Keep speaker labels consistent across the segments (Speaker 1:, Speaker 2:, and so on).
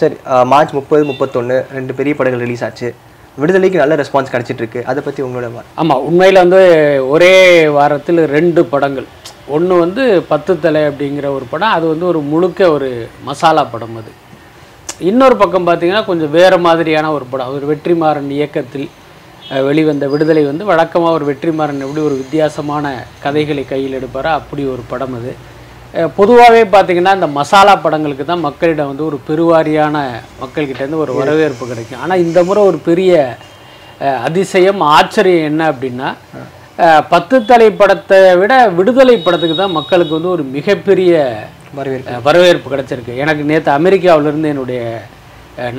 Speaker 1: சரி மார்ச் முப்பது முப்பத்தொன்று ரெண்டு பெரிய படங்கள் ரிலீஸ் ஆச்சு. விடுதலைக்கு நல்ல ரெஸ்பான்ஸ் கிடச்சிட்ருக்கு. இருக்கு அதை பற்றி உங்களோட
Speaker 2: ஆமாம் உண்மையில் வந்து ஒரே வாரத்தில் ரெண்டு படங்கள். ஒன்று வந்து பத்து தலை அப்படிங்கிற ஒரு படம் அது வந்து ஒரு முழுக்க ஒரு மசாலா படம் அது. இன்னொரு பக்கம் பார்த்திங்கன்னா கொஞ்சம் வேறு மாதிரியான ஒரு படம். ஒரு வெற்றிமாறன் இயக்கத்தில் வெளிவந்த விடுதலை வந்து வழக்கமாக ஒரு வெற்றிமாறன் எப்படி ஒரு வித்தியாசமான கதைகளை கையில் எடுப்பாரோ அப்படி ஒரு படம் அது. பொதுவாகவே பார்த்தீங்கன்னா இந்த மசாலா படங்களுக்கு தான் மக்களிடம் வந்து ஒரு பெருவாரியான மக்கள்கிட்டேருந்து ஒரு வரவேற்பு கிடைக்கும். ஆனால் இந்த முறை ஒரு பெரிய அதிசயம் ஆச்சரியம் என்ன அப்படின்னா பத்து தலை படத்தை விட விடுதலை படத்துக்கு தான் மக்களுக்கு வந்து ஒரு மிகப்பெரிய
Speaker 1: வரவேற்பு.
Speaker 2: வரவேற்பு கிடைச்சிருக்கு. எனக்கு நேற்று அமெரிக்காவிலேருந்து என்னுடைய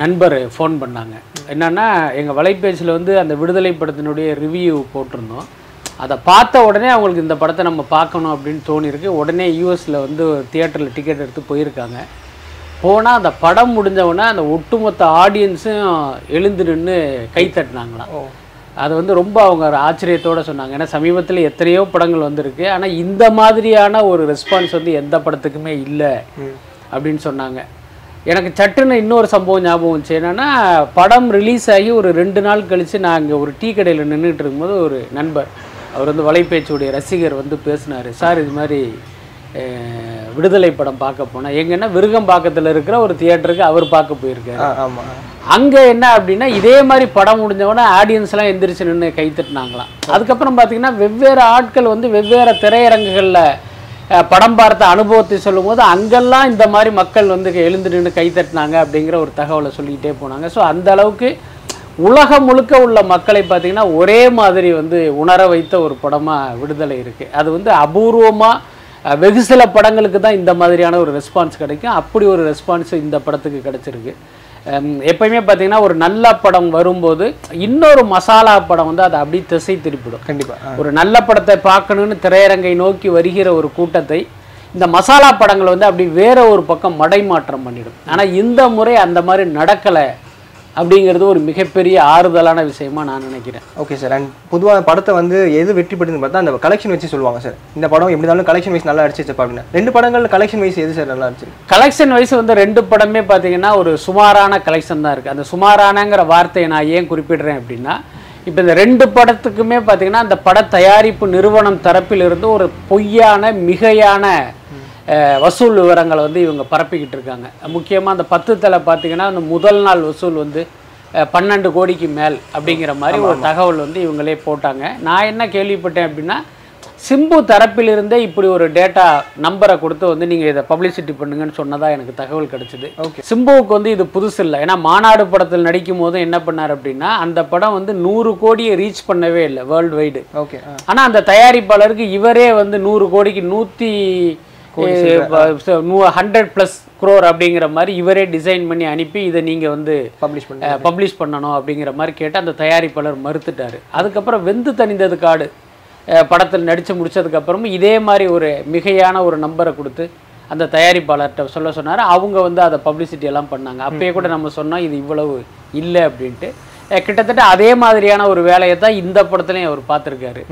Speaker 2: நண்பர் ஃபோன் பண்ணாங்க. என்னன்னா எங்கள் வலைபேசியில் வந்து அந்த விடுதலை படத்தினுடைய ரிவ்யூ போட்டிருந்தோம். அதை பார்த்த உடனே அவங்களுக்கு இந்த படத்தை நம்ம பார்க்கணும் அப்படின்னு தோணியிருக்கு. உடனே யூஎஸில் வந்து தியேட்டரில் டிக்கெட் எடுத்து போயிருக்காங்க. போனால் அந்த படம் முடிஞ்ச உடனே அந்த ஒட்டுமொத்த ஆடியன்ஸும் எழுந்து நின்று கை தட்டினாங்களாம்.
Speaker 1: ஓ.
Speaker 2: அது வந்து ரொம்ப அவங்க ஒரு ஆச்சரியத்தோட சொன்னாங்க. ஏன்னா சமீபத்தில் எத்தனையோ படங்கள் வந்திருக்கு. ஆனால் இந்த மாதிரியான ஒரு ரெஸ்பான்ஸ் வந்து எந்த படத்துக்குமே இல்லை அப்படின்னு சொன்னாங்க. எனக்கு சட்டுன்னு இன்னொரு சம்பவம் ஞாபகம் வந்துச்சு. என்னன்னா படம் ரிலீஸ் ஆகி ஒரு ரெண்டு நாள் கழித்து நான் அங்கே ஒரு டீ கடையில் நின்றுட்டு இருக்கும்போது ஒரு நண்பர் அவர் வந்து வலைபேச்சுடைய ரசிகர் வந்து பேசினார். சார் இது மாதிரி விடுதலை படம் பார்க்க போனேன் எங்கன்னா விருகம்பாக்கத்தில் இருக்கிற ஒரு தியேட்டருக்கு அவர் பார்க்க போயிருக்காரு.
Speaker 1: ஆமாம்
Speaker 2: அங்கே என்ன அப்படின்னா இதே மாதிரி படம் முடிஞ்சவொடனே ஆடியன்ஸ்லாம் எந்திரிச்சு நின்று கை தட்டினாங்களாம் அதுக்கப்புறம் பார்த்தீங்கன்னா வெவ்வேறு ஆட்கள் வந்து வெவ்வேறு திரையரங்குகளில் படம் பார்த்த அனுபவத்தை சொல்லும்போது அங்கெல்லாம் இந்த மாதிரி மக்கள் வந்து எழுந்து நின்று கை தட்டினாங்க அப்படிங்கிற ஒரு தகவலை சொல்லிக்கிட்டே போனாங்க. ஸோ அந்த அளவுக்கு உலகம் முழுக்க உள்ள மக்களை பார்த்தீங்கன்னா ஒரே மாதிரி வந்து உணர வைத்த ஒரு படமாக விடுதலை இருக்குது அது வந்து அபூர்வமாக வெகு சில படங்களுக்கு தான் இந்த மாதிரியான ஒரு ரெஸ்பான்ஸ் கிடைக்கும். அப்படி ஒரு ரெஸ்பான்ஸ் இந்த படத்துக்கு கிடைச்சிருக்கு. எப்பயுமே பார்த்தீங்கன்னா ஒரு நல்ல படம் வரும்போது இன்னொரு மசாலா படம் வந்து அதை அப்படியே திசை திருப்பிடும்.
Speaker 1: கண்டிப்பாக
Speaker 2: ஒரு நல்ல படத்தை பார்க்கணுன்னு திரையரங்கை நோக்கி வருகிற ஒரு கூட்டத்தை இந்த மசாலா படங்கள் வந்து அப்படி வேற ஒரு பக்கம் மடைமாற்றம் பண்ணிடும். ஆனால் இந்த முறை அந்த மாதிரி நடக்கலை. அப்படிங்கிறது ஒரு மிகப்பெரிய ஆறுதலான விஷயமா நான் நினைக்கிறேன்.
Speaker 1: ஓகே சார் அண்ட் பொதுவாக படத்தை வந்து எது வெற்றி பெற்றுன்னு பார்த்தா அந்த கலெக்ஷன் வச்சு சொல்லுவாங்க சார் இந்த படம் எப்படி இருந்தாலும் கலெக்ஷன் வைஸ் நல்லா அடிச்சிருச்சு அப்படின்னு ரெண்டு படங்கள் கலெக்ஷன் வைஸ் எது சார் நல்லா அடிச்சிருக்கு
Speaker 2: கலெக்ஷன் வைஸ் வந்து ரெண்டு படமே பார்த்தீங்கன்னா ஒரு சுமாரான கலெக்ஷன் தான் இருக்குது அந்த சுமாரானங்கிற வார்த்தையை நான் ஏன் குறிப்பிடுறேன் அப்படின்னா இப்போ இந்த ரெண்டு படத்துக்குமே பார்த்தீங்கன்னா அந்த பட தயாரிப்பு நிறுவனம் தரப்பிலிருந்து ஒரு பொய்யான மிகையான வசூல் விவரங்களை வந்து இவங்க பரப்பிக்கிட்டு இருக்காங்க. முக்கியமாக அந்த பத்து தலை பார்த்தீங்கன்னா அந்த முதல் நாள் வசூல் வந்து பன்னெண்டு கோடிக்கு மேல் அப்படிங்கிற மாதிரி ஒரு தகவல் வந்து இவங்களே போட்டாங்க. நான் என்ன கேள்விப்பட்டேன் அப்படின்னா சிம்பு தரப்பிலிருந்தே இப்படி ஒரு டேட்டா நம்பரை கொடுத்து வந்து நீங்கள் இதை பப்ளிசிட்டி பண்ணுங்கன்னு சொன்னதா எனக்கு தகவல் கிடைச்சிது.
Speaker 1: Okay.
Speaker 2: சிம்புவுக்கு வந்து இது புதுசு இல்லை. ஏன்னா மாநாடு படத்தில் நடிக்கும் போது என்ன பண்ணார் அப்படின்னா அந்த படம் வந்து நூறு கோடியை ரீச் பண்ணவே இல்லை வேர்ல்டு வைடு
Speaker 1: ஓகே
Speaker 2: ஆனால் அந்த தயாரிப்பாளருக்கு இவரே வந்து நூறு கோடிக்கு நூற்றி ஹண்ட்ரட் ப்ளஸ் குரோர் அப்படிங்கிற மாதிரி இவரே டிசைன் பண்ணி அனுப்பி இதை நீங்கள் வந்து
Speaker 1: பப்ளிஷ் பண்ணி
Speaker 2: பப்ளிஷ் பண்ணணும் அப்படிங்கிற மாதிரி கேட்டு அந்த தயாரிப்பாளர் மறுத்துட்டார். அதுக்கப்புறம் வெந்து தணிந்தது காடு. படத்தில் நடித்து முடிச்சதுக்கப்புறமும் இதே மாதிரி ஒரு மிகையான ஒரு நம்பரை கொடுத்து அந்த தயாரிப்பாளர்கிட்ட சொல்ல சொன்னார். அவங்க வந்து அதை பப்ளிசிட்டி எல்லாம் பண்ணாங்க. அப்பயே கூட நம்ம சொன்னோம் இது இவ்வளவு இல்லை அப்படின்ட்டு. கிட்டத்தட்ட அதே மாதிரியான ஒரு வேலையை தான் இந்த படத்துலையும் அவர் பார்த்துருக்காரு.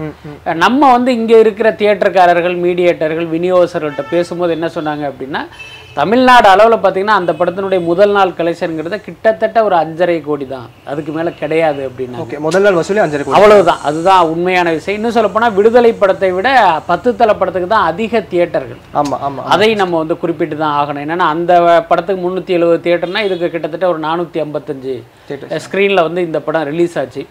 Speaker 2: நம்ம வந்து இங்கே இருக்கிற தியேட்டர்காரர்கள் மீடியேட்டர்கள் விநியோகஸ்தர்கள்ட்ட பேசும்போது என்ன சொன்னாங்க அப்படின்னா தமிழ்நாடு அளவில் பார்த்தீங்கன்னா அந்த படத்தினுடைய முதல் நாள் கலெக்ஷனுங்கிறது கிட்டத்தட்ட ஒரு அஞ்சரை கோடி தான். அதுக்கு மேலே கிடையாது அப்படின்னா
Speaker 1: ஓகே முதல் நாள் வசூலே அஞ்சரை கோடி.
Speaker 2: அவ்வளவுதான். அதுதான் உண்மையான விஷயம். இன்னும் சொல்லப்போனால் விடுதலை படத்தை விட பத்து தலை படத்துக்கு தான் அதிக தியேட்டர்கள்.
Speaker 1: ஆமா ஆமா
Speaker 2: அதை நம்ம வந்து குறிப்பிட்டு தான் ஆகணும். என்னன்னா அந்த படத்துக்கு முந்நூற்றி எழுபது தியேட்டர்னா இதுக்கு கிட்டத்தட்ட ஒரு நானூற்றி ஐம்பத்தஞ்சு. ஸ்க்ரீனில் வந்து இந்த படம் ரிலீஸ் ஆச்சு.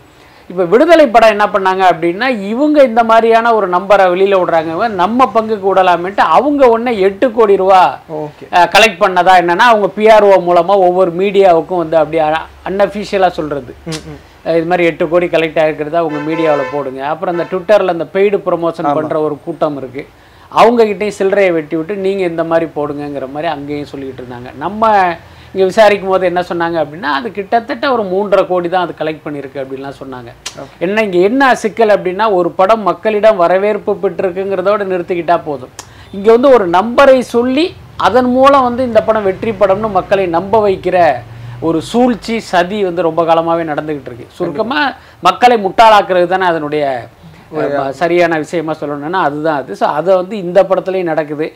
Speaker 2: இப்போ விடுதலை படம் என்ன பண்ணாங்க அப்படின்னா இவங்க இந்த மாதிரியான ஒரு நம்பரை வெளியில் விடுறாங்க. நம்ம பங்குக்கு விடலாமேன்ட்டு அவங்க ஒன்று எட்டு கோடி ரூபா கலெக்ட் பண்ணதா என்னன்னா அவங்க பிஆர்ஓ மூலமாக ஒவ்வொரு மீடியாவுக்கும் வந்து அப்படியே அன்அஃபிஷியலாக சொல்கிறது இது மாதிரி எட்டு கோடி கலெக்ட் ஆகிருக்கிறதா அவங்க மீடியாவில் போடுங்க. அப்புறம் இந்த ட்விட்டரில் இந்த பெய்டு ப்ரொமோஷன் பண்ணுற ஒரு கூட்டம் இருக்குது அவங்ககிட்டயும் சில்லறையை வெட்டி விட்டு நீங்கள் இந்த மாதிரி போடுங்கங்கிற மாதிரி அங்கேயும் சொல்லிக்கிட்டு இருந்தாங்க. நம்ம இங்கே விசாரிக்கும் போது என்ன சொன்னாங்க அப்படின்னா அது கிட்டத்தட்ட ஒரு மூன்றரை கோடி தான் அது கலெக்ட் பண்ணியிருக்கு அப்படின்லாம் சொன்னாங்க. என்ன இங்கே என்ன சிக்கல் அப்படின்னா ஒரு படம் மக்களிடம் வரவேற்பு பெற்றிருக்குங்கிறதோட நிறுத்திக்கிட்டா போதும். இங்கே வந்து ஒரு நம்பரை சொல்லி அதன் மூலம் வந்து இந்த படம் வெற்றி படம்னு மக்களை நம்ப வைக்கிற ஒரு சூழ்ச்சி சதி வந்து ரொம்ப காலமாகவே நடந்துகிட்டு இருக்கு. சுருக்கமாக மக்களை முட்டாளாக்குறது தானே அதனுடைய சரியான விஷயமா சொல்லணும்னா அதுதான் அது. ஸோ அதை வந்து இந்த படத்துலையும் நடக்குது.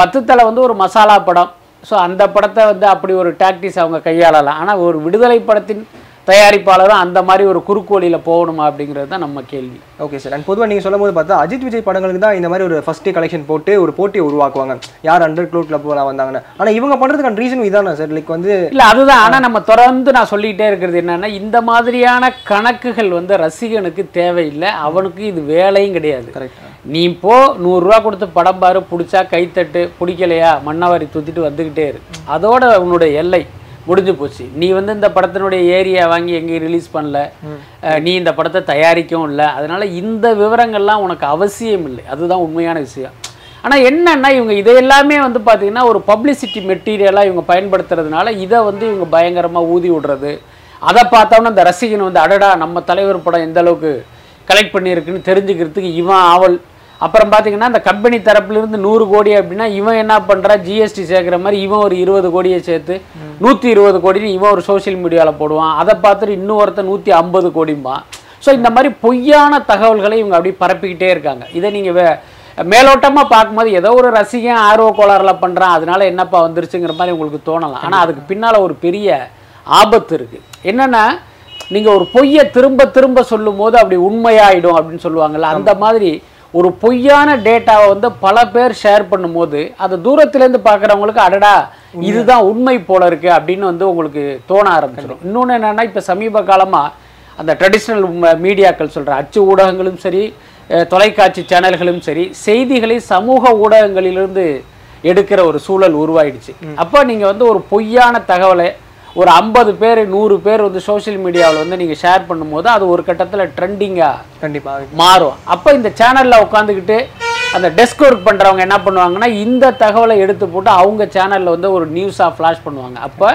Speaker 2: பத்து தலை வந்து ஒரு மசாலா படம். ஸோ அந்த படத்தை வந்து அப்படி ஒரு டாக்டிஸ் அவங்க கையாளலாம். ஆனால் ஒரு விடுதலை படத்தின் தயாரிப்பாளரும் அந்த மாதிரி ஒரு குறுக்கு வழியில் போகணுமா அப்படிங்கிறது தான் நம்ம கேள்வி.
Speaker 1: ஓகே சார் அண்ட் பொதுவாக நீங்கள் சொல்லும் போது பார்த்தா அஜித் விஜய் படங்களுக்கு தான் இந்த மாதிரி ஒரு ஃபர்ஸ்ட் டே கலெக்ஷன் போட்டு ஒரு போட்டியை உருவாக்குவாங்க. யார் ஹண்ட்ரட் க்ளோ கிளப் வந்தாங்கன்னு. ஆனால் இவங்க பண்ணுறதுக்கான ரீசன் இதானா சார் லைக் வந்து
Speaker 2: இல்லை அதுதான். ஆனால் நம்ம தொடர்ந்து நான் சொல்லிக்கிட்டே இருக்கிறது என்னன்னா இந்த மாதிரியான கணக்குகள் வந்து ரசிகனுக்கு தேவையில்லை. அவனுக்கு இது வேலையும் கிடையாது.
Speaker 1: கரெக்ட்
Speaker 2: நீ இப்போ நூறுரூவா கொடுத்து படம் பாரு பிடிச்சா கைத்தட்டு பிடிக்கலையா மண்ணாவாரி தூத்திட்டு வந்துக்கிட்டே இரு. அதோட உன்னுடைய எல்லை முடிஞ்சு போச்சு. நீ வந்து இந்த படத்தினுடைய ஏரியா வாங்கி எங்கேயும் ரிலீஸ் பண்ணல. நீ இந்த படத்தை தயாரிக்கவும் இல்லை. அதனால இந்த விவரங்கள்லாம் உனக்கு அவசியம் இல்லை. அதுதான் உண்மையான விஷயம். ஆனால் என்னன்னா இவங்க இதை எல்லாமே வந்து பார்த்தீங்கன்னா ஒரு பப்ளிசிட்டி மெட்டீரியலாக இவங்க பயன்படுத்துறதுனால இதை வந்து இவங்க பயங்கரமாக ஊதி விடுறது. அதை பார்த்தோன்னா இந்த ரசிகன் வந்து அடடா நம்ம தலைவர் படம் எந்த அளவுக்கு கலெக்ட் பண்ணியிருக்குன்னு தெரிஞ்சுக்கிறதுக்கு இவன் ஆவல். அப்புறம் பார்த்தீங்கன்னா இந்த கம்பெனி தரப்புலேருந்து நூறு கோடி அப்படின்னா இவன் என்ன பண்ணுறா ஜிஎஸ்டி சேர்க்குற மாதிரி இவன் ஒரு இருபது கோடியை சேர்த்து நூற்றி இருபது கோடின்னு இவன் ஒரு சோஷியல் மீடியாவில் போடுவான். அதை பார்த்துட்டு இன்னொருத்தன் நூற்றி ஐம்பது கோடிம்பான். ஸோ இந்த மாதிரி பொய்யான தகவல்களை இவங்க அப்படியே பரப்பிக்கிட்டே இருக்காங்க. இதை நீங்கள் வே மேலோட்டமாக பார்க்கும்போது ஏதோ ஒரு ரசிகன் ஆர்வ கோளாறில் பண்ணுறான் அதனால என்னப்பா வந்துருச்சுங்கிற மாதிரி உங்களுக்கு தோணலாம். ஆனால் அதுக்கு பின்னால் ஒரு பெரிய ஆபத்து இருக்குது என்னென்னா நீங்கள் ஒரு பொய்யை திரும்ப திரும்ப சொல்லும் போது அப்படி உண்மையாயிடும் அப்படின்னு சொல்லுவாங்கல்ல அந்த மாதிரி ஒரு பொய்யான டேட்டாவை வந்து பல பேர் ஷேர் பண்ணும்போது அதை தூரத்துலேருந்து பார்க்குறவங்களுக்கு அடடா இதுதான் உண்மை போல இருக்கு அப்படின்னு வந்து உங்களுக்கு தோண ஆரம்பிச்சிடும் இன்னொன்று என்னன்னா இப்போ சமீப காலமாக அந்த ட்ரெடிஷ்னல் மீடியாக்கள் சொல்கிற அச்சு ஊடகங்களும் சரி தொலைக்காட்சி சேனல்களும் சரி செய்திகளை சமூக ஊடகங்களிலிருந்து எடுக்கிற ஒரு சூழல் உருவாயிடுச்சு. அப்போ நீங்கள் வந்து ஒரு பொய்யான தகவலை ஒரு ஐம்பது பேர் நூறு பேர் வந்து சோஷியல் மீடியாவில் வந்து நீங்கள் ஷேர் பண்ணும்போது அது ஒரு கட்டத்தில் ட்ரெண்டிங்காக
Speaker 1: கண்டிப்பாக
Speaker 2: மாறும். அப்போ இந்த சேனலில் உட்காந்துக்கிட்டு அந்த டெஸ்க் ஒர்க் பண்ணுறவங்க என்ன பண்ணுவாங்கன்னா இந்த தகவலை எடுத்து போட்டு அவங்க சேனலில் வந்து ஒரு நியூஸாக ஃப்ளாஷ் பண்ணுவாங்க. அப்போ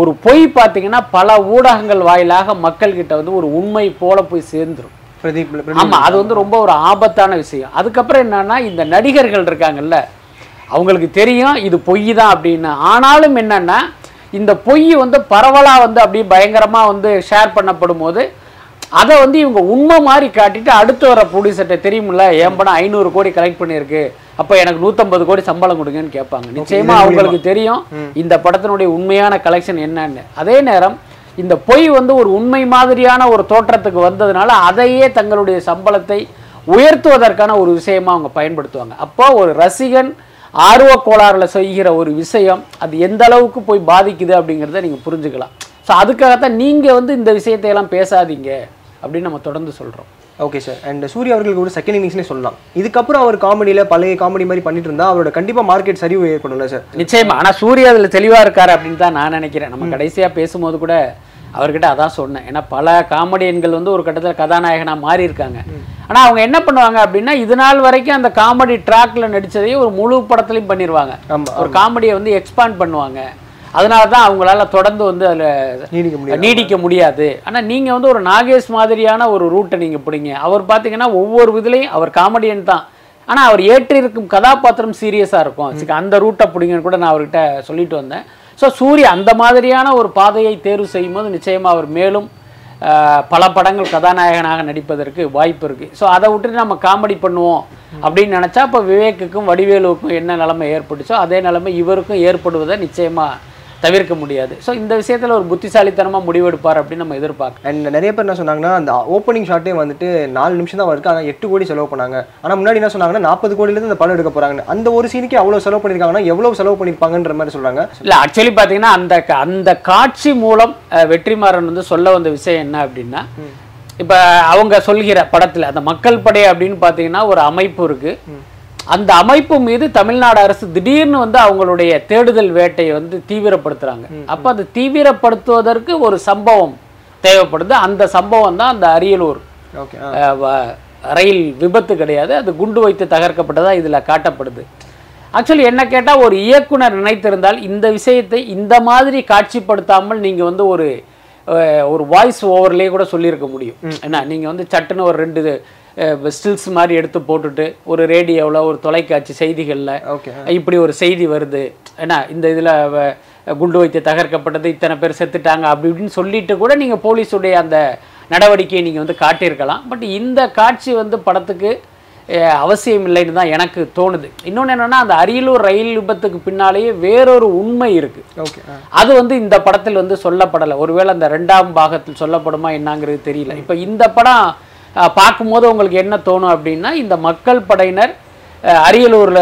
Speaker 2: ஒரு பொய் பார்த்தீங்கன்னா பல ஊடகங்கள் வாயிலாக மக்கள்கிட்ட வந்து ஒரு உண்மை போல போய் சேர்ந்துரும்.
Speaker 1: பிரதீப்
Speaker 2: ஆமா அது வந்து ரொம்ப ஒரு ஆபத்தான விஷயம். அதுக்கப்புறம் என்னன்னா இந்த நடிகர்கள் இருக்காங்கல்ல அவங்களுக்கு தெரியும் இது பொய் தான் அப்படின்னு. ஆனாலும் என்னன்னா இந்த பொய் வந்து பரவலா வந்து அப்படியே பயங்கரமா வந்து ஷேர் பண்ணப்படும் போது அதை வந்து இவங்க உண்மை மாதிரி காட்டிட்டு அடுத்து வர ப்ரொடியூசர்கிட்ட தெரியுமில்ல என் படம் ஐநூறு கோடி கலெக்ட் பண்ணியிருக்கு. அப்போ எனக்கு நூற்றம்பது கோடி சம்பளம் கொடுங்கன்னு கேட்பாங்க. நிச்சயமா அவங்களுக்கு தெரியும் இந்த படத்தினுடைய உண்மையான கலெக்ஷன் என்னன்னு. அதே நேரம் இந்த பொய் வந்து ஒரு உண்மை மாதிரியான ஒரு தோற்றத்துக்கு வந்ததுனால அதையே தங்களுடைய சம்பளத்தை உயர்த்துவதற்கான ஒரு விஷயமா அவங்க பயன்படுத்துவாங்க. அப்போ ஒரு ரசிகன் ஆர்வ கோளாறுல செய்கிற ஒரு விஷயம் அது எந்த அளவுக்கு போய் பாதிக்குது அப்படிங்கிறத நீங்க புரிஞ்சுக்கலாம். ஸோ அதுக்காகத்தான் நீங்க வந்து இந்த விஷயத்தை எல்லாம் பேசாதீங்க அப்படின்னு நம்ம தொடர்ந்து சொல்றோம்.
Speaker 1: ஓகே சார் அண்ட் சூர்யா அவர்களுக்கு ஒரு செகண்ட் இன்னிங்ஸ்னே சொல்லலாம். இதுக்கப்புறம் அவர் காமெடியில் பழைய காமெடி மாதிரி பண்ணிட்டு இருந்தா அவரோட கண்டிப்பாக மார்க்கெட் சரிவு ஏற்படும்ல சார்
Speaker 2: நிச்சயமா. ஆனா சூர்யா அதுல தெளிவா இருக்காரு அப்படின்னு தான் நான் நினைக்கிறேன். நம்ம கடைசியா பேசும்போது கூட அவர்கிட்ட அதான் சொன்னேன். ஏன்னா பல காமெடியன்கள் வந்து ஒரு கட்டத்துல கதாநாயகனா மாறி இருக்காங்க ஆனா அவங்க என்ன பண்ணுவாங்க அப்படின்னா இது நாள் வரைக்கும் அந்த காமெடி ட்ராக்ல நடிச்சதையும் ஒரு முழு படத்துலையும் பண்ணிடுவாங்க ஒரு காமெடியை வந்து எக்ஸ்பாண்ட் பண்ணுவாங்க. அதனால தான் அவங்களால தொடர்ந்து வந்து அதுல
Speaker 1: நீடிக்க முடியாது.
Speaker 2: நீடிக்க முடியாது. ஆனா நீங்க வந்து ஒரு நாகேஷ் மாதிரியான ஒரு ரூட்டை நீங்க பிடிங்க. அவர் பாத்தீங்கன்னா ஒவ்வொரு இதுலையும் அவர் காமெடியன் தான். ஆனா அவர் ஏற்றிருக்கும் கதாபாத்திரம் சீரியஸா இருக்கும். அந்த ரூட்டை பிடிங்கன்னு கூட நான் அவர்கிட்ட சொல்லிட்டு வந்தேன். ஸோ சூரிய அந்த மாதிரியான ஒரு பாதையை தேர்வு செய்யும் போது நிச்சயமாக அவர் மேலும் பல படங்கள் கதாநாயகனாக நடிப்பதற்கு வாய்ப்பு இருக்கு. ஸோ அதை விட்டுட்டு நம்ம காமெடி பண்ணுவோம் அப்படின்னு நினச்சா இப்போ விவேக்குக்கும் வடிவேலுவுக்கும் என்ன நிலைமை ஏற்பட்டுச்சோ அதே நிலைமை இவருக்கும் ஏற்படுவதை நிச்சயமா தவிர்க்க முடியாது. ஸோ இந்த விஷயத்துல ஒரு புத்திசாலித்தனமா முடிவெடுப்பார் அப்படின்னு நம்ம எதிர்பார்க்கலாம்
Speaker 1: அண்ட் நிறைய பேர் என்ன சொன்னாங்கன்னா அந்த ஓப்பனிங் ஷாட்டே வந்துட்டு நாலு நிமிஷம் தான் இருக்கு ஆனால் எட்டு கோடி செலவு பண்ணாங்க. ஆனால் முன்னாடி என்ன சொன்னாங்கன்னா நாற்பது கோடியிலேருந்து இந்த படம் எடுக்க போறாங்க அந்த ஒரு சீனுக்கு அவ்வளோ செலவு பண்ணியிருக்காங்கன்னா எவ்வளோ செலவு பண்ணியிருப்பாங்கன்ற மாதிரி சொல்றாங்க.
Speaker 2: இல்ல ஆக்சுவலி பாத்தீங்கன்னா அந்த அந்த காட்சி மூலம் வெற்றிமாறன் வந்து சொல்ல வந்த விஷயம் என்ன அப்படின்னா இப்ப அவங்க சொல்கிற படத்துல அந்த மக்கள் படை அப்படின்னு பாத்தீங்கன்னா ஒரு அமைப்பு இருக்கு. அந்த அமைப்பு மீது தமிழ்நாடு அரசு திடீர்னு வந்து அவங்களுடைய தேடுதல் வேட்டையை வந்து தீவிரப்படுத்துறாங்க. அப்ப அது தீவிரப்படுத்துவதற்கு ஒரு சம்பவம் தேவைப்படுது. அந்த சம்பவம் தான் அந்த அரியலூர் ரயில் விபத்து கிடையாது. அது குண்டு வைத்து தகர்க்கப்பட்டதா இதுல காட்டப்படுது. ஆக்சுவலி என்ன கேட்டா ஒரு இயக்குனர் நினைத்திருந்தால் இந்த விஷயத்தை இந்த மாதிரி காட்சிப்படுத்தாமல் நீங்க வந்து ஒரு ஒரு வாய்ஸ் ஓவர்லேயே கூட சொல்லியிருக்க முடியும். என்ன நீங்க வந்து சட்டுன்னு ஒரு ரெண்டு ஸ்டில்ஸ் மாதிரி எடுத்து போட்டுட்டு ஒரு ரேடியோவில் ஒரு தொலைக்காட்சி செய்திகளில் இப்படி ஒரு செய்தி வருது. ஏன்னா இந்த இதில் குண்டு வைத்து தகர்க்கப்பட்டது இத்தனை பேர் செத்துட்டாங்க அப்படி இப்படின்னு சொல்லிட்டு கூட நீங்கள் போலீஸுடைய அந்த நடவடிக்கையை நீங்கள் வந்து காட்டியிருக்கலாம். பட் இந்த காட்சி வந்து படத்துக்கு அவசியம் இல்லைன்னு தான் எனக்கு தோணுது. இன்னொன்று என்னன்னா அந்த அரியலூர் ரயில் விபத்துக்கு பின்னாலேயே வேறொரு உண்மை இருக்கு.
Speaker 1: ஓகே
Speaker 2: அது வந்து இந்த படத்தில் வந்து சொல்லப்படலை. ஒருவேளை அந்த ரெண்டாம் பாகத்தில் சொல்லப்படுமா என்னங்கிறது தெரியல. இப்போ இந்த படம் பார்க்கும்போது உங்களுக்கு என்ன தோணும் அப்படின்னா இந்த மக்கள் படையினர் அரியலூர்ல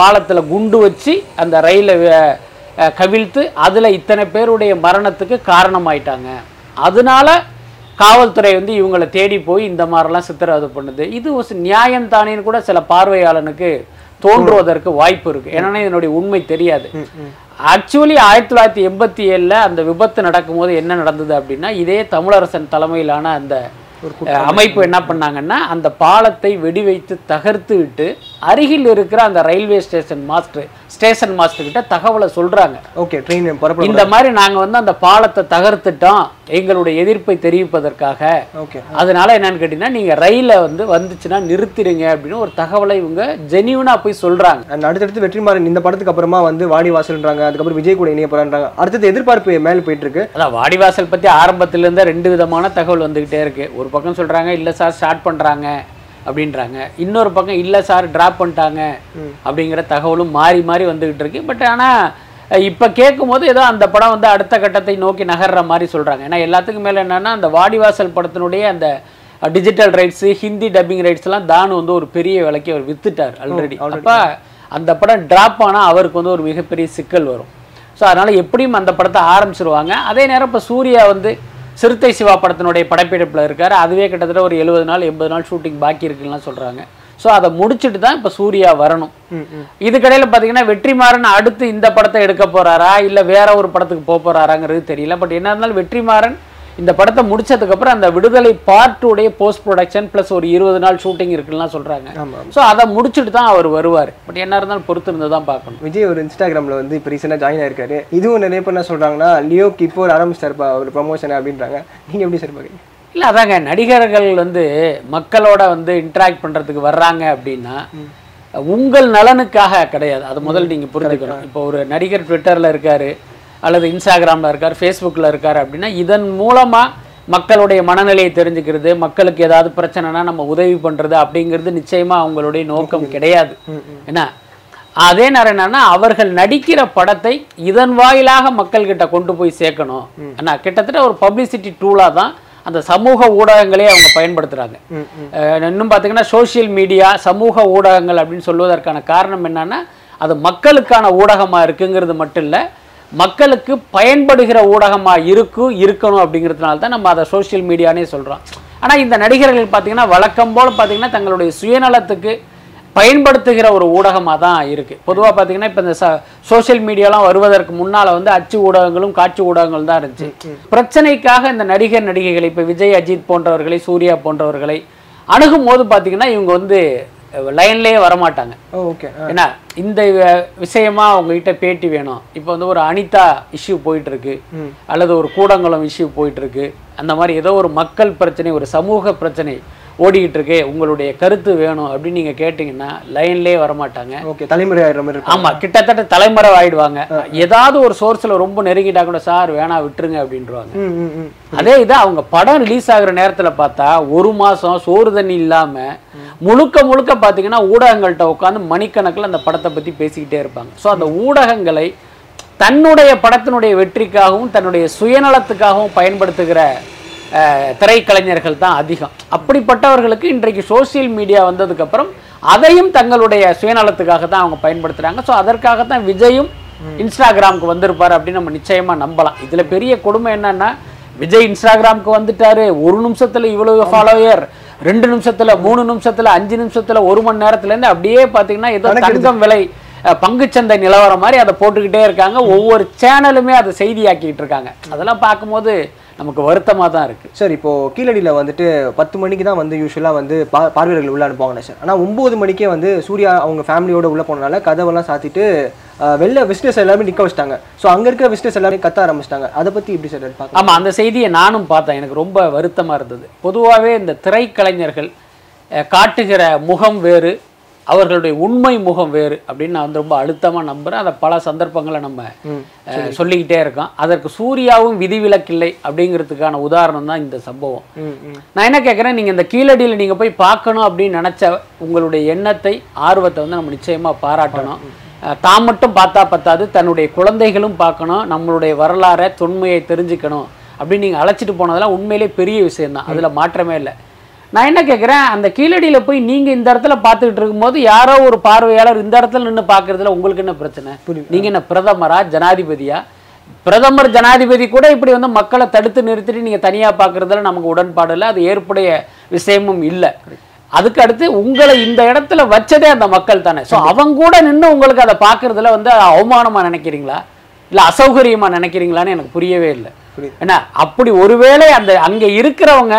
Speaker 2: பாலத்துல குண்டு வச்சு அந்த ரயிலை கவிழ்த்து அதுல இத்தனை பேருடைய மரணத்துக்கு காரணமாயிட்டாங்க. அதனால காவல்துறை வந்து இவங்களை தேடி போய் இந்த மாதிரிலாம் சித்திரவதை பண்ணுது. இது ஒரு நியாயம் தானேன்னு கூட சில பார்வையாளனுக்கு தோன்றுவதற்கு வாய்ப்பு இருக்கு. ஏன்னா இதனுடைய உண்மை தெரியாது. ஆக்சுவலி ஆயிரத்தி தொள்ளாயிரத்தி எண்பத்தி ஏழில் அந்த விபத்து நடக்கும்போது என்ன நடந்தது அப்படின்னா இதே தமிழரசன் தலைமையிலான அந்த அமைப்பு என்ன பண்ணாங்கன்னா அந்த பாலத்தை வெடிவைத்து தகர்த்து விட்டு அருகில் இருக்கிற அந்த railway station master station master கிட்ட தகவலை சொல்றாங்க.
Speaker 1: ஓகே ட்ரெயின்
Speaker 2: இந்த மாதிரி நாங்க வந்து அந்த பாலத்தை தகர்த்துட்டோம். எங்களுடைய எதிர்ப்பை தெரிவிப்பதற்காக.
Speaker 1: ஓகே
Speaker 2: அதனால என்னன்னு கேட்டீங்கன்னா நீங்க ரயில வந்து வந்துச்சுன்னா நிறுத்திடுங்க அப்படின்னு ஒரு தகவலை இவங்க ஜெனியூனா போய் சொல்றாங்க.
Speaker 1: அண்ட் அடுத்தடுத்து வெற்றிமாறன் இந்த படத்துக்கு அப்புறமா வந்து வாடி வாசல்ன்றாங்க அதுக்கப்புறம் விஜய் கூட இணைய போறான்றாங்க. அடுத்தது எதிர்பார்ப்பு மேல போயிட்டு இருக்கு
Speaker 2: அதான் வாடிவாசல் பத்தி ஆரம்பத்துல இருந்தே ரெண்டு விதமான தகவல் வந்துகிட்டே இருக்கு. ஒரு பக்கம் சொல்றாங்க இல்ல சார் ஸ்டார்ட் பண்றாங்க. அப்படின்றாங்க. இன்னொரு பக்கம் இல்ல சார் டிராப் பண்ணிட்டாங்க. அப்படிங்கிற தகவலும் மாறி மாறி வந்துகிட்டு இருக்கு. பட் ஆனா அஹ், இப்ப கேட்கும்போது ஏதோ அந்த படம் வந்து அடுத்த கட்டத்தை நோக்கி நகர்ற மாதிரி சொல்றாங்க. ஏன்னா எல்லாத்துக்கும் மேல என்னன்னா அந்த வாடிவாசல் படத்தினுடைய அந்த digital rights Hindi dubbing rights எல்லாம் தானு வந்து ஒரு பெரிய விலைக்கு அவர் வித்துட்டார் ஆல்ரெடி அப்ப அந்த படம் டிராப் ஆனா அவருக்கு வந்து ஒரு மிகப்பெரிய சிக்கல் வரும். ஸோ அதனால் எப்படியும் அந்த படத்தை ஆரம்பிச்சிருவாங்க. அதே நேரம் இப்போ சூர்யா வந்து சிறுத்தை சிவா படத்தினுடைய படப்பிடிப்பில் இருக்கார். அதுவே கிட்டத்தட்ட ஒரு எழுபது நாள் எண்பது நாள் ஷூட்டிங் பாக்கி இருக்குன்னு சொல்கிறாங்க ஸோ அதை முடிச்சுட்டு தான் இப்போ சூர்யா வரணும். இதுக்கடையில் பார்த்தீங்கன்னா வெற்றிமாறன் அடுத்து இந்த படத்தை எடுக்க போறாரா? இல்லை வேற ஒரு படத்துக்கு போக போறாராங்கிறது தெரியல. பட் என்ன இருந்தாலும் வெற்றிமாறன் இந்த படத்தை முடிச்சதுக்கப்புறம் அந்த விடுதலை பார்ட் உடைய போஸ்ட் ப்ரொடக்ஷன் ப்ளஸ் ஒரு இருபது நாள் ஷூட்டிங் இருக்குலாம் சொல்கிறாங்க ஸோ அதை முடிச்சுட்டு தான் அவர் வருவார். பட் என்ன இருந்தாலும் பொறுத்து இருந்து தான் பார்க்கணும்.
Speaker 1: விஜய் ஒரு இன்ஸ்டாகிராம்ல வந்து இப்போ ரீசெண்டாக ஜாயின் ஆயிருக்காரு. இதுவும் நிறைய பேர் என்ன சொல்றாங்கன்னா லியோக்கு இப்போ ஒரு ஆரம்பிச்சிட்டாருப்பா ஒரு ப்ரமோஷன் அப்படின்றாங்க. நீங்க எப்படி சார் பாக்குறீங்க
Speaker 2: இல்லை அதாங்க நடிகர்கள் வந்து மக்களோட வந்து இன்டராக்ட் பண்ணுறதுக்கு வர்றாங்க அப்படின்னா உங்கள் நலனுக்காக கிடையாது. அது முதல்ல நீங்கள் புரிஞ்சுக்கணும். இப்போ ஒரு நடிகர் ட்விட்டரில் இருக்காரு. அல்லது இன்ஸ்டாகிராமில் இருக்கார் ஃபேஸ்புக்கில் இருக்கார் அப்படின்னா இதன் மூலமாக மக்களுடைய மனநிலையை தெரிஞ்சுக்கிறது மக்களுக்கு ஏதாவது பிரச்சனைனா நம்ம உதவி பண்ணுறது அப்படிங்கிறது நிச்சயமாக அவங்களுடைய நோக்கம் கிடையாது. என்ன? அதே நேரம் என்னன்னா அவர்கள் நடிக்கிற படத்தை இதன் வாயிலாக மக்கள்கிட்ட கொண்டு போய் சேர்க்கணும். ஏன்னா கிட்டத்தட்ட ஒரு பப்ளிசிட்டி டூலாக தான் அந்த சமூக ஊடகங்களே அவங்க பயன்படுத்துகிறாங்க. இன்னும் பார்த்தீங்கன்னா சோஷியல் மீடியா சமூக ஊடகங்கள் அப்படின்னு சொல்வதற்கான காரணம் என்னன்னா அது மக்களுக்கான ஊடகமாக இருக்குங்கிறது மட்டும் இல்லை மக்களுக்கு பயன்படுகிற ஊடகமாக இருக்கும் இருக்கணும் அப்படிங்கிறதுனால தான் நம்ம அதை சோஷியல் மீடியானே சொல்கிறோம் ஆனால் இந்த நடிகர்கள் பார்த்தீங்கன்னா வழக்கம் போல் பார்த்தீங்கன்னா தங்களுடைய சுயநலத்துக்கு பயன்படுத்துகிற ஒரு ஊடகமாக தான் இருக்குது பொதுவாக பார்த்தீங்கன்னா இப்போ இந்த சோஷியல் மீடியாலாம் வருவதற்கு முன்னால் வந்து அச்சு ஊடகங்களும் காட்சி ஊடகங்களும் தான் இருந்துச்சு. பிரச்சனைக்காக இந்த நடிகர் நடிகைகளை இப்போ விஜய் அஜித் போன்றவர்களை சூர்யா போன்றவர்களை அணுகும் போது பார்த்தீங்கன்னா இவங்க வந்து லைன்லேயே வரமாட்டாங்க.
Speaker 1: ஓகே
Speaker 2: ஏன்னா இந்த விஷயமா உங்ககிட்ட பேட்டி வேணும். இப்போ வந்து ஒரு அனிதா இஷ்யூ போயிட்டு இருக்கு. அல்லது ஒரு கூடங்குளம் இஷ்யூ போயிட்டு இருக்கு அந்த மாதிரி ஏதோ ஒரு மக்கள் பிரச்சனை ஒரு சமூக பிரச்சனை. ஓடிக்கிட்டு இருக்கு உங்களுடைய கருத்து வேணும் அப்படின்னு நீங்க கேட்டீங்கன்னா லைன்லயே வரமாட்டாங்க.
Speaker 1: ஓகே தலைமுறை ஆயிடுற மாதிரி
Speaker 2: ஆமா கிட்டத்தட்ட தலைமறை ஆயிடுவாங்க. ஏதாவது ஒரு சோர்ஸ்ல ரொம்ப நெருங்கிட்டா கூட சார் வேணா விட்டுருங்க
Speaker 1: ம்
Speaker 2: அதே இது அவங்க படம் ரிலீஸ் ஆகுற நேரத்துல பார்த்தா ஒரு மாசம் சோறு தண்ணி இல்லாம முழுக்க முழுக்க பாத்தீங்கன்னா ஊடகங்கள்ட்ட உட்காந்து மணிக்கணக்கில் அந்த படத்தை பத்தி பேசிக்கிட்டே இருப்பாங்க. ஸோ அந்த ஊடகங்களை தன்னுடைய படத்தினுடைய வெற்றிக்காகவும் தன்னுடைய சுயநலத்துக்காகவும் பயன்படுத்துகிற திரைக்கலைஞர்கள் தான் அதிகம். அப்படிப்பட்டவர்களுக்கு இன்றைக்கு சோஷியல் மீடியா வந்ததுக்கப்புறம் அதையும் தங்களுடைய சுயநலத்துக்காக தான் அவங்க பயன்படுத்துறாங்க. ஸோ அதற்காக தான் விஜயும் இன்ஸ்டாகிராமுக்கு வந்திருப்பார் அப்படின்னு நம்ம நிச்சயமா நம்பலாம். இதுல பெரிய கொடுமை என்னன்னா விஜய் இன்ஸ்டாகிராமுக்கு வந்துட்டாரு ஒரு நிமிஷத்துல இவ்வளவு ஃபாலோயர் ரெண்டு நிமிஷத்துல மூணு நிமிஷத்துல அஞ்சு நிமிஷத்துல ஒரு மணி நேரத்துல இருந்து அப்படியே பாத்தீங்கன்னா ஏதோ தங்கம் விலை பங்குச்சந்தை நிலவரம் மாதிரி அதை போட்டுக்கிட்டே இருக்காங்க. ஒவ்வொரு சேனலுமே அதை செய்தியாக்கிட்டு இருக்காங்க. அதெல்லாம் பார்க்கும்போது நமக்கு வருத்தமா தான் இருக்கு.
Speaker 1: சார் இப்போ கீழடியில் வந்துட்டு பத்து மணிக்கு தான் வந்து யூஸ்வலாக வந்து பா பார்வையாளர்கள் உள்ள அனுப்புவாங்க சார். ஆனால் ஒம்பது மணிக்கே வந்து சூர்யா அவங்க ஃபேமிலியோட உள்ள போனனால கதவெல்லாம் சாத்திட்டு வெளில விசிட்டர்ஸ் எல்லாருமே நிற்க வச்சிட்டாங்க. ஸோ அங்கே இருக்கிற விசிட்டர்ஸ் எல்லாரும் கத்த ஆரம்பிச்சிட்டாங்க. அதை பற்றி எப்படி சார் பார்க்கலாம்
Speaker 2: ஆமா அந்த செய்தியை நானும் பார்த்தேன். எனக்கு ரொம்ப வருத்தமா இருந்தது. பொதுவாகவே இந்த திரைக்கலைஞர்கள் காட்டுகிற முகம் வேறு. அவர்களுடைய உண்மை முகம் வேறு அப்படின்னு நான் வந்து ரொம்ப அழுத்தமாக நம்புகிறேன் அதை பல சந்தர்ப்பங்களை நம்ம சொல்லிக்கிட்டே இருக்கோம். அதற்கு சூர்யாவும் விதிவிலக்கில்லை அப்படிங்கிறதுக்கான உதாரணம் தான் இந்த சம்பவம். நான் என்ன கேட்குறேன்? நீங்கள் இந்த கீழடியில் நீங்கள் போய் பார்க்கணும் அப்படின்னு நினச்ச உங்களுடைய எண்ணத்தை ஆர்வத்தை வந்து நம்ம நிச்சயமாக பாராட்டணும். தான் மட்டும் பார்த்தா பத்தாது தன்னுடைய குழந்தைகளும் பார்க்கணும் நம்மளுடைய வரலாறை தொன்மையை தெரிஞ்சுக்கணும் அப்படின்னு நீங்கள் அழைச்சிட்டு போனதெல்லாம் உண்மையிலே பெரிய விஷயம்தான். அதில் மாற்றமே இல்லை. நான் என்ன கேட்குறேன் அந்த கீழடியில் போய் நீங்கள் இந்த இடத்துல பார்த்துக்கிட்டு இருக்கும்போது யாரோ ஒரு பார்வையாளர் இந்த இடத்துல நின்று பார்க்குறதுல உங்களுக்கு என்ன பிரச்சனை? நீங்கள் என்ன பிரதமரா ஜனாதிபதியா? பிரதமர் ஜனாதிபதி கூட இப்படி வந்து மக்களை தடுத்து நிறுத்திட்டு நீங்கள் தனியாக பார்க்குறதுல நமக்கு உடன்பாடு இல்லை. அது ஏற்புடைய விஷயமும் இல்லை. அதுக்கு அடுத்து உங்களை இந்த இடத்துல வச்சதே அந்த மக்கள் தானே. ஸோ அவங்க கூட நின்று உங்களுக்கு அதை பார்க்குறதுல வந்து அவமானமாக நினைக்கிறீங்களா? இல்லை அசௌகரியமாக நினைக்கிறீங்களான்னு எனக்கு புரியவே இல்லை. ஏன்னா அப்படி ஒருவேளை அந்த அங்கே இருக்கிறவங்க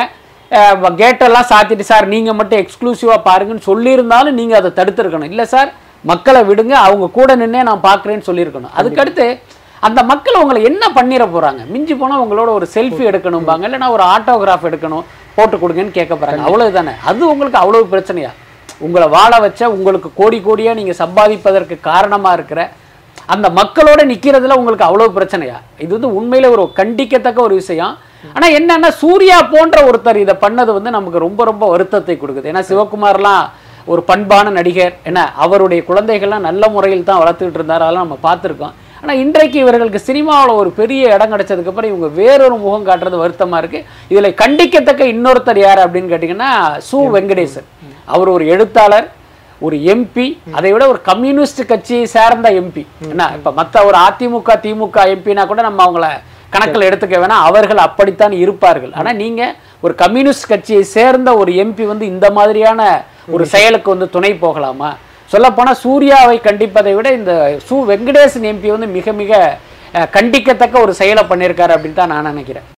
Speaker 2: கேட்டெல்லாம் சாத்திட்டு சார் நீங்கள் மட்டும் எக்ஸ்க்ளூசிவாக பாருங்கன்னு சொல்லியிருந்தாலும் நீங்கள் அதை தடுத்துருக்கணும். இல்லை சார் மக்களை விடுங்க அவங்க கூட நின்னே நான் பார்க்குறேன்னு சொல்லியிருக்கணும். அதுக்கடுத்து அந்த மக்கள் உங்களை என்ன பண்ணிட போகிறாங்க மிஞ்சி போனால் உங்களோட ஒரு செல்ஃபி எடுக்கணும்பாங்க இல்லைன்னா ஒரு ஆட்டோகிராஃப் எடுக்கணும் போட்டு கொடுங்கன்னு கேட்க போகிறாங்க அவ்வளவுதானே? அது உங்களுக்கு அவ்வளவு பிரச்சனையா? உங்களை வாழ வச்ச உங்களுக்கு கோடி கோடியாக நீங்கள் சம்பாதிப்பதற்கு காரணமாக இருக்கிற அந்த மக்களோட நிக்கிறதுல உங்களுக்கு அவ்வளவு பிரச்சனையா? இது வந்து உண்மையில ஒரு கண்டிக்கத்தக்க ஒரு விஷயம். ஆனா என்னன்னா சூர்யா போன்ற ஒருத்தர் இதை பண்ணது வந்து நமக்கு ரொம்ப ரொம்ப வருத்தத்தை கொடுக்குது. ஏன்னா சிவகுமார்லாம் ஒரு பண்பான நடிகர். என்ன அவருடைய குழந்தைகள்லாம் நல்ல முறையில் தான் வளர்த்துக்கிட்டு இருந்தார். அதெல்லாம் நம்ம பார்த்துருக்கோம். ஆனா இன்றைக்கு இவர்களுக்கு சினிமாவில் ஒரு பெரிய இடம் கிடைச்சதுக்கு அப்புறம் இவங்க வேறொரு முகம் காட்டுறது வருத்தமா இருக்கு. இதுல கண்டிக்கத்தக்க இன்னொருத்தர் யார் அப்படின்னு கேட்டிங்கன்னா சு. வெங்கடேசன். அவர் ஒரு எழுத்தாளர் ஒரு எம்பி அதை விட ஒரு கம்யூனிஸ்ட் கட்சியை சேர்ந்த எம்பி என்ன இப்ப மத்த ஒரு அதிமுக திமுக எம்பினா கூட நம்ம அவங்கள கணக்கில் எடுத்துக்க வேணாம் அவர்கள் அப்படித்தான் இருப்பார்கள். ஆனா நீங்க ஒரு கம்யூனிஸ்ட் கட்சியை சேர்ந்த ஒரு எம்பி வந்து இந்த மாதிரியான ஒரு செயலுக்கு வந்து துணை போகலாமா? சொல்லப்போனா சூர்யாவை கண்டிப்பதை விட இந்த சு வெங்கடேசன் எம்பி வந்து மிக மிக கண்டிக்கத்தக்க ஒரு செயலை பண்ணியிருக்காரு அப்படின்னு தான் நான் நினைக்கிறேன்.